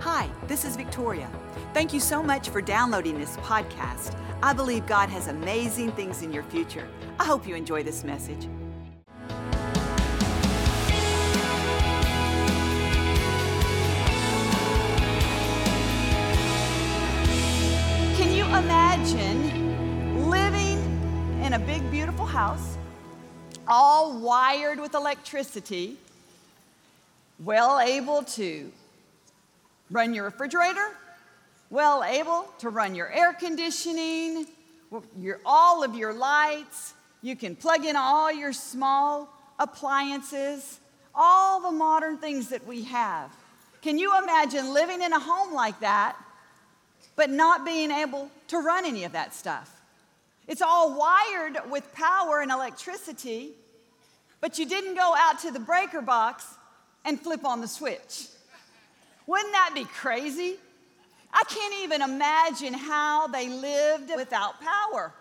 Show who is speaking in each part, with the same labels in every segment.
Speaker 1: Hi, this is Victoria. Thank you so much for downloading this podcast. I believe God has amazing things in your future. I hope you enjoy this message. Can you imagine living in a big, beautiful house, all wired with electricity, well able to run your refrigerator, well able to run your air conditioning, your, all of your lights. You can plug in all your small appliances, all the modern things that we have. Can you imagine living in a home like that, but not being able to run any of that stuff? It's all wired with power and electricity, but you didn't go out to the breaker box and flip on the switch. Wouldn't that be crazy? I can't even imagine how they lived without power.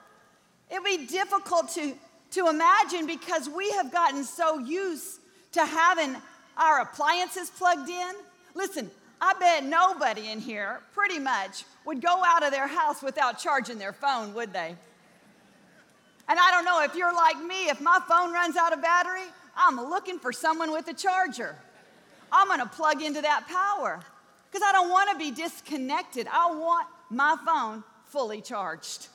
Speaker 1: It would be difficult to, to imagine because we have gotten so used to having our appliances plugged in. Listen, I bet nobody in here pretty much would go out of their house without charging their phone, would they? And I don't know if you're like me, if my phone runs out of battery, I'm looking for someone with a charger. I'm gonna plug into that power because I don't wanna be disconnected. I want my phone fully charged.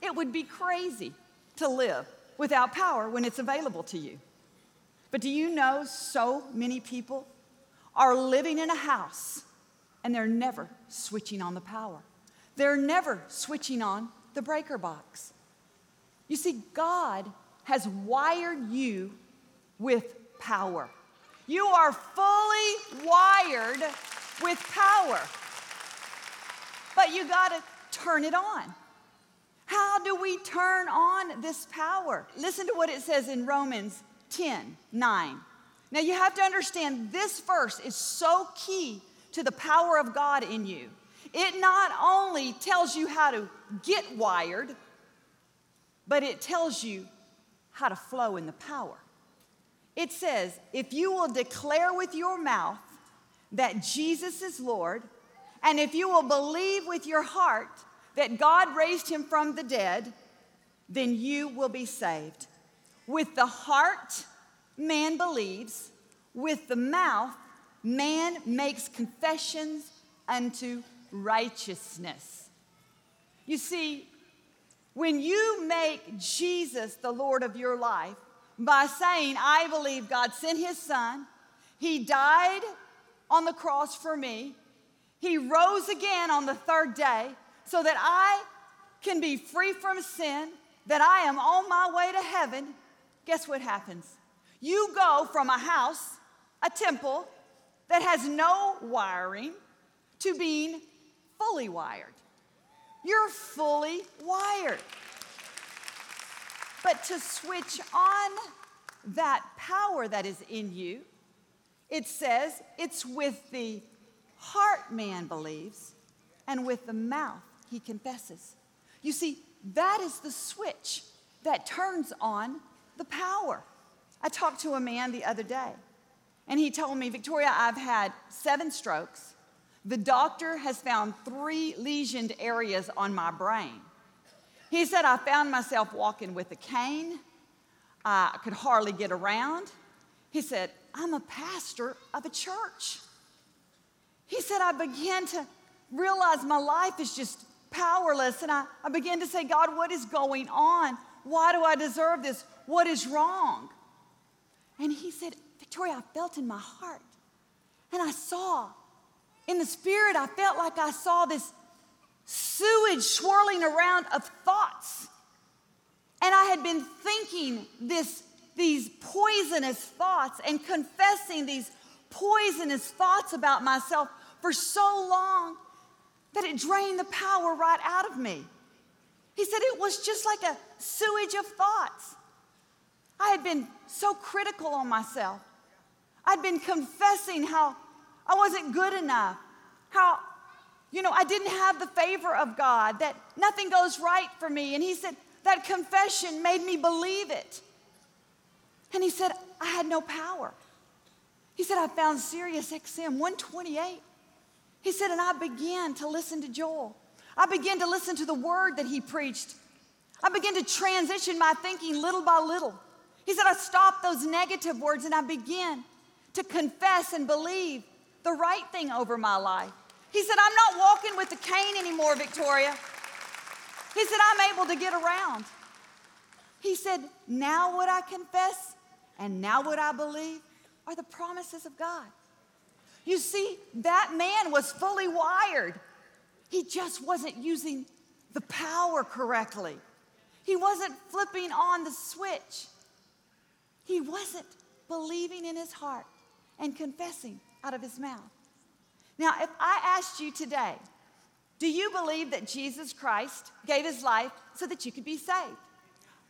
Speaker 1: It would be crazy to live without power when it's available to you. But do you know so many people are living in a house and they're never switching on the power? They're never switching on the breaker box. You see, God has wired you with power. You are fully wired with power. But you got to turn it on. How do we turn on this power? Listen to what it says in Romans 10 9. Now you have to understand this verse is so key to the power of God in you. It not only tells you how to get wired, but it tells you how to flow in the power. It says, if you will declare with your mouth that Jesus is Lord, and if you will believe with your heart that God raised him from the dead, then you will be saved. With the heart, man believes, with the mouth, man makes confessions unto righteousness. You see, when you make Jesus the Lord of your life by saying, I believe God sent his son, he died on the cross for me, he rose again on the third day so that I can be free from sin, that I am on my way to heaven, guess what happens? You go from a house, a temple that has no wiring, to being fully wired. You're fully wired. But to switch on that power that is in you, it says it's with the heart man believes and with the mouth he confesses. You see, that is the switch that turns on the power. I talked to a man the other day, and he told me, Victoria, I've had seven strokes. The doctor has found three lesioned areas on my brain. He said, I found myself walking with a cane. I could hardly get around. He said, I'm a pastor of a church. He said, I began to realize my life is just powerless. And I, I began to say, God, what is going on? Why do I deserve this? What is wrong? And he said, Victoria, I felt in my heart. And I saw in the spirit, I felt like I saw this swirling around of thoughts. And I had been thinking this, these poisonous thoughts and confessing these poisonous thoughts about myself for so long that it drained the power right out of me. He said it was just like a sewage of thoughts. I had been so critical on myself. I'd been confessing how I wasn't good enough, how, you know, I didn't have the favor of God, that nothing goes right for me. And he said, that confession made me believe it. And he said, I had no power. He said, I found Sirius XM 128. He said, and I began to listen to Joel. I began to listen to the word that he preached. I began to transition my thinking little by little. He said, I stopped those negative words and I began to confess and believe the right thing over my life. He said, I'm not walking with the cane anymore, Victoria. He said, I'm able to get around. He said, Now what I confess and now what I believe are the promises of God. You see, that man was fully wired. He just wasn't using the power correctly. He wasn't flipping on the switch. He wasn't believing in his heart and confessing out of his mouth. Now, if I asked you today, do you believe that Jesus Christ gave his life so that you could be saved?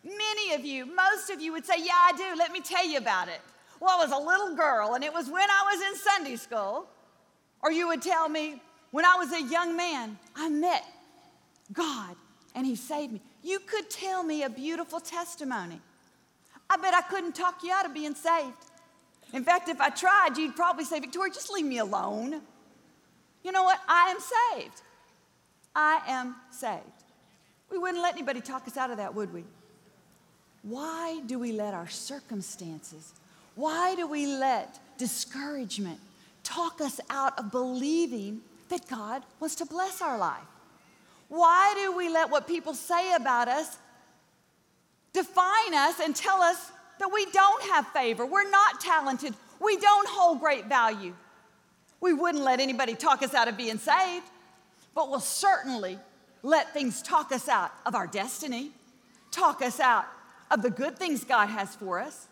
Speaker 1: Many of you, most of you would say, Yeah, I do. Let me tell you about it. Well, I was a little girl, and it was when I was in Sunday school. Or you would tell me, When I was a young man, I met God and He saved me. You could tell me a beautiful testimony. I bet I couldn't talk you out of being saved. In fact, if I tried, you'd probably say, Victoria, just leave me alone. You know what? I am saved. I am saved. We wouldn't let anybody talk us out of that, would we? Why do we let our circumstances, why do we let discouragement talk us out of believing that God wants to bless our life? Why do we let what people say about us define us and tell us that we don't have favor, we're not talented, we don't hold great value? We wouldn't let anybody talk us out of being saved, but we'll certainly let things talk us out of our destiny, talk us out of the good things God has for us.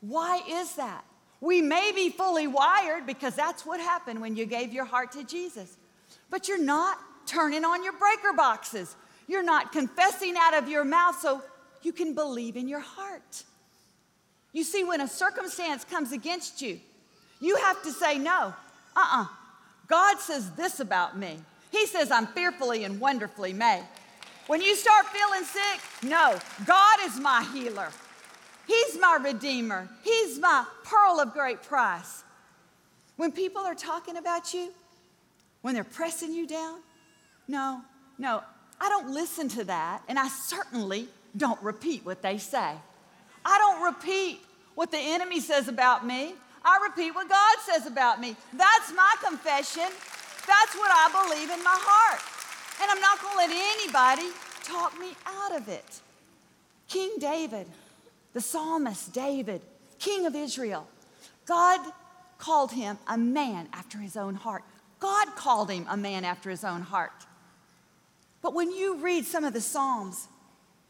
Speaker 1: Why is that? We may be fully wired because that's what happened when you gave your heart to Jesus, but you're not turning on your breaker boxes. You're not confessing out of your mouth so you can believe in your heart. You see, when a circumstance comes against you, you have to say, No, uh uh-uh. uh God says this about me. He says, I'm fearfully and wonderfully made. When you start feeling sick, no, God is my healer. He's my redeemer. He's my pearl of great price. When people are talking about you, when they're pressing you down, no, no, I don't listen to that, and I certainly don't repeat what they say. I don't repeat what the enemy says about me. I repeat what God says about me. That's my confession. That's what I believe in my heart. And I'm not going to let anybody talk me out of it. King David, the psalmist David, king of Israel, God called him a man after his own heart. God called him a man after his own heart. But when you read some of the Psalms,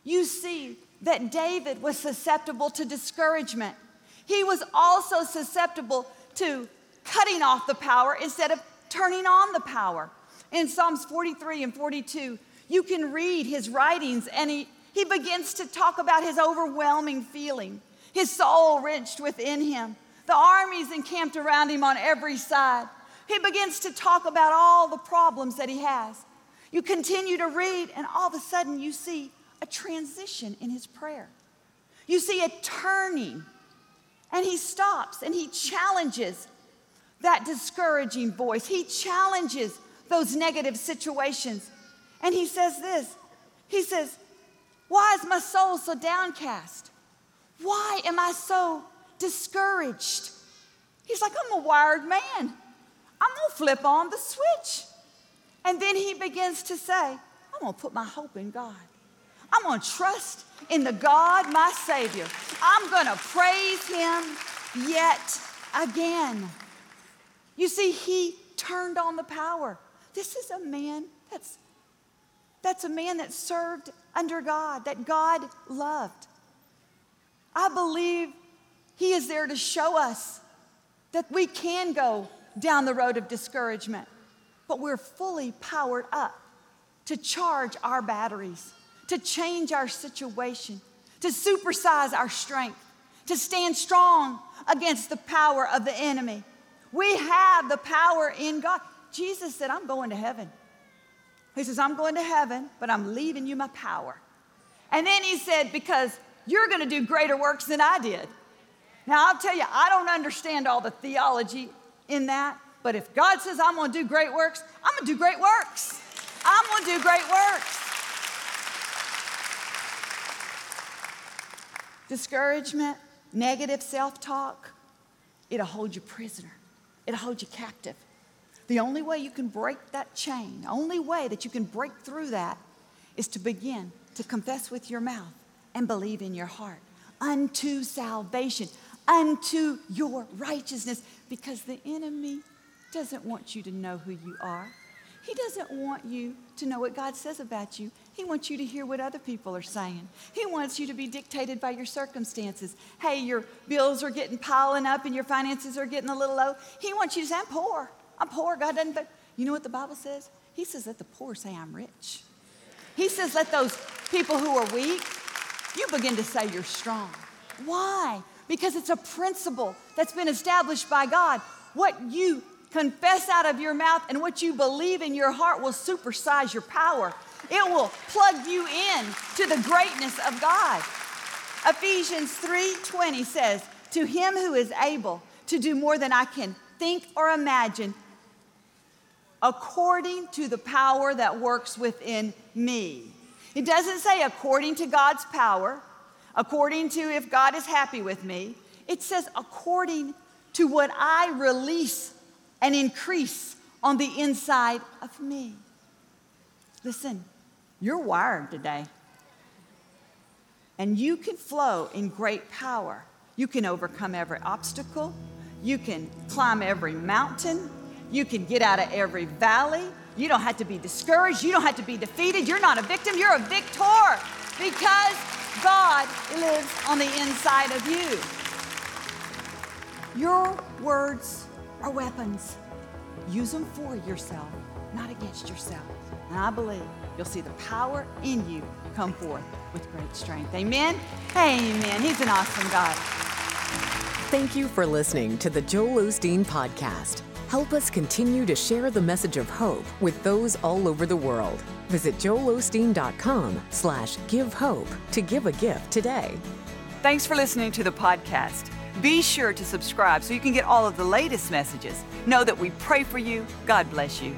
Speaker 1: you see that David was susceptible to discouragement. He was also susceptible to cutting off the power instead of turning on the power. In Psalms 43 and 42, you can read his writings, and he, he begins to talk about his overwhelming feeling, his soul wrenched within him, the armies encamped around him on every side. He begins to talk about all the problems that he has. You continue to read, and all of a sudden, you see a transition in his prayer. You see a turning, and he stops and he challenges that discouraging voice. He challenges those negative situations. And he says this He says, Why is my soul so downcast? Why am I so discouraged? He's like, I'm a wired man. I'm gonna flip on the switch. And then he begins to say, I'm gonna put my hope in God. I'm gonna trust in the God, my Savior. I'm gonna praise him yet again. You see, he turned on the power. This is a man that's that's a man that served under God, that God loved. I believe he is there to show us that we can go down the road of discouragement, but we're fully powered up to charge our batteries, to change our situation, to supersize our strength, to stand strong against the power of the enemy. We have the power in God. Jesus said, I'm going to heaven. He says, I'm going to heaven, but I'm leaving you my power. And then he said, Because you're going to do greater works than I did. Now, I'll tell you, I don't understand all the theology in that, But if God says I'm gonna do great works, I'm gonna do great works. I'm gonna do great works. Discouragement, negative self talk, it'll hold you prisoner, it'll hold you captive. The only way you can break that chain, the only way that you can break through that is to begin to confess with your mouth and believe in your heart unto salvation, unto your righteousness, because the enemy doesn't want you to know who you are. He doesn't want you to know what God says about you. He wants you to hear what other people are saying. He wants you to be dictated by your circumstances. Hey, your bills are getting piling up and your finances are getting a little low. He wants you to say, I'm poor. I'm poor. God doesn't. But you know what the Bible says? He says, let the poor say, I'm rich. He says, let those people who are weak, you begin to say you're strong. Why? Because it's a principle that's been established by God. What you confess out of your mouth and what you believe in your heart will supersize your power. It will plug you in to the greatness of God. Ephesians 3:20 says, "To him who is able to do more than I can think or imagine, according to the power that works within me. It doesn't say according to God's power, according to if God is happy with me. It says according to what I release and increase on the inside of me. Listen, you're wired today. And you can flow in great power. You can overcome every obstacle. You can climb every mountain. You can get out of every valley. You don't have to be discouraged. You don't have to be defeated. You're not a victim, you're a victor because God lives on the inside of you. Your words are weapons. Use them for yourself, not against yourself. And I believe you'll see the power in you come forth with great strength. Amen. Amen. He's an awesome God.
Speaker 2: Thank you for listening to the Joel Osteen Podcast. Help us continue to share the message of hope with those all over the world. Visit joelosteen.com slash give hope to give a gift today.
Speaker 1: Thanks for listening to the podcast. Be sure to subscribe so you can get all of the latest messages. Know that we pray for you. God bless you.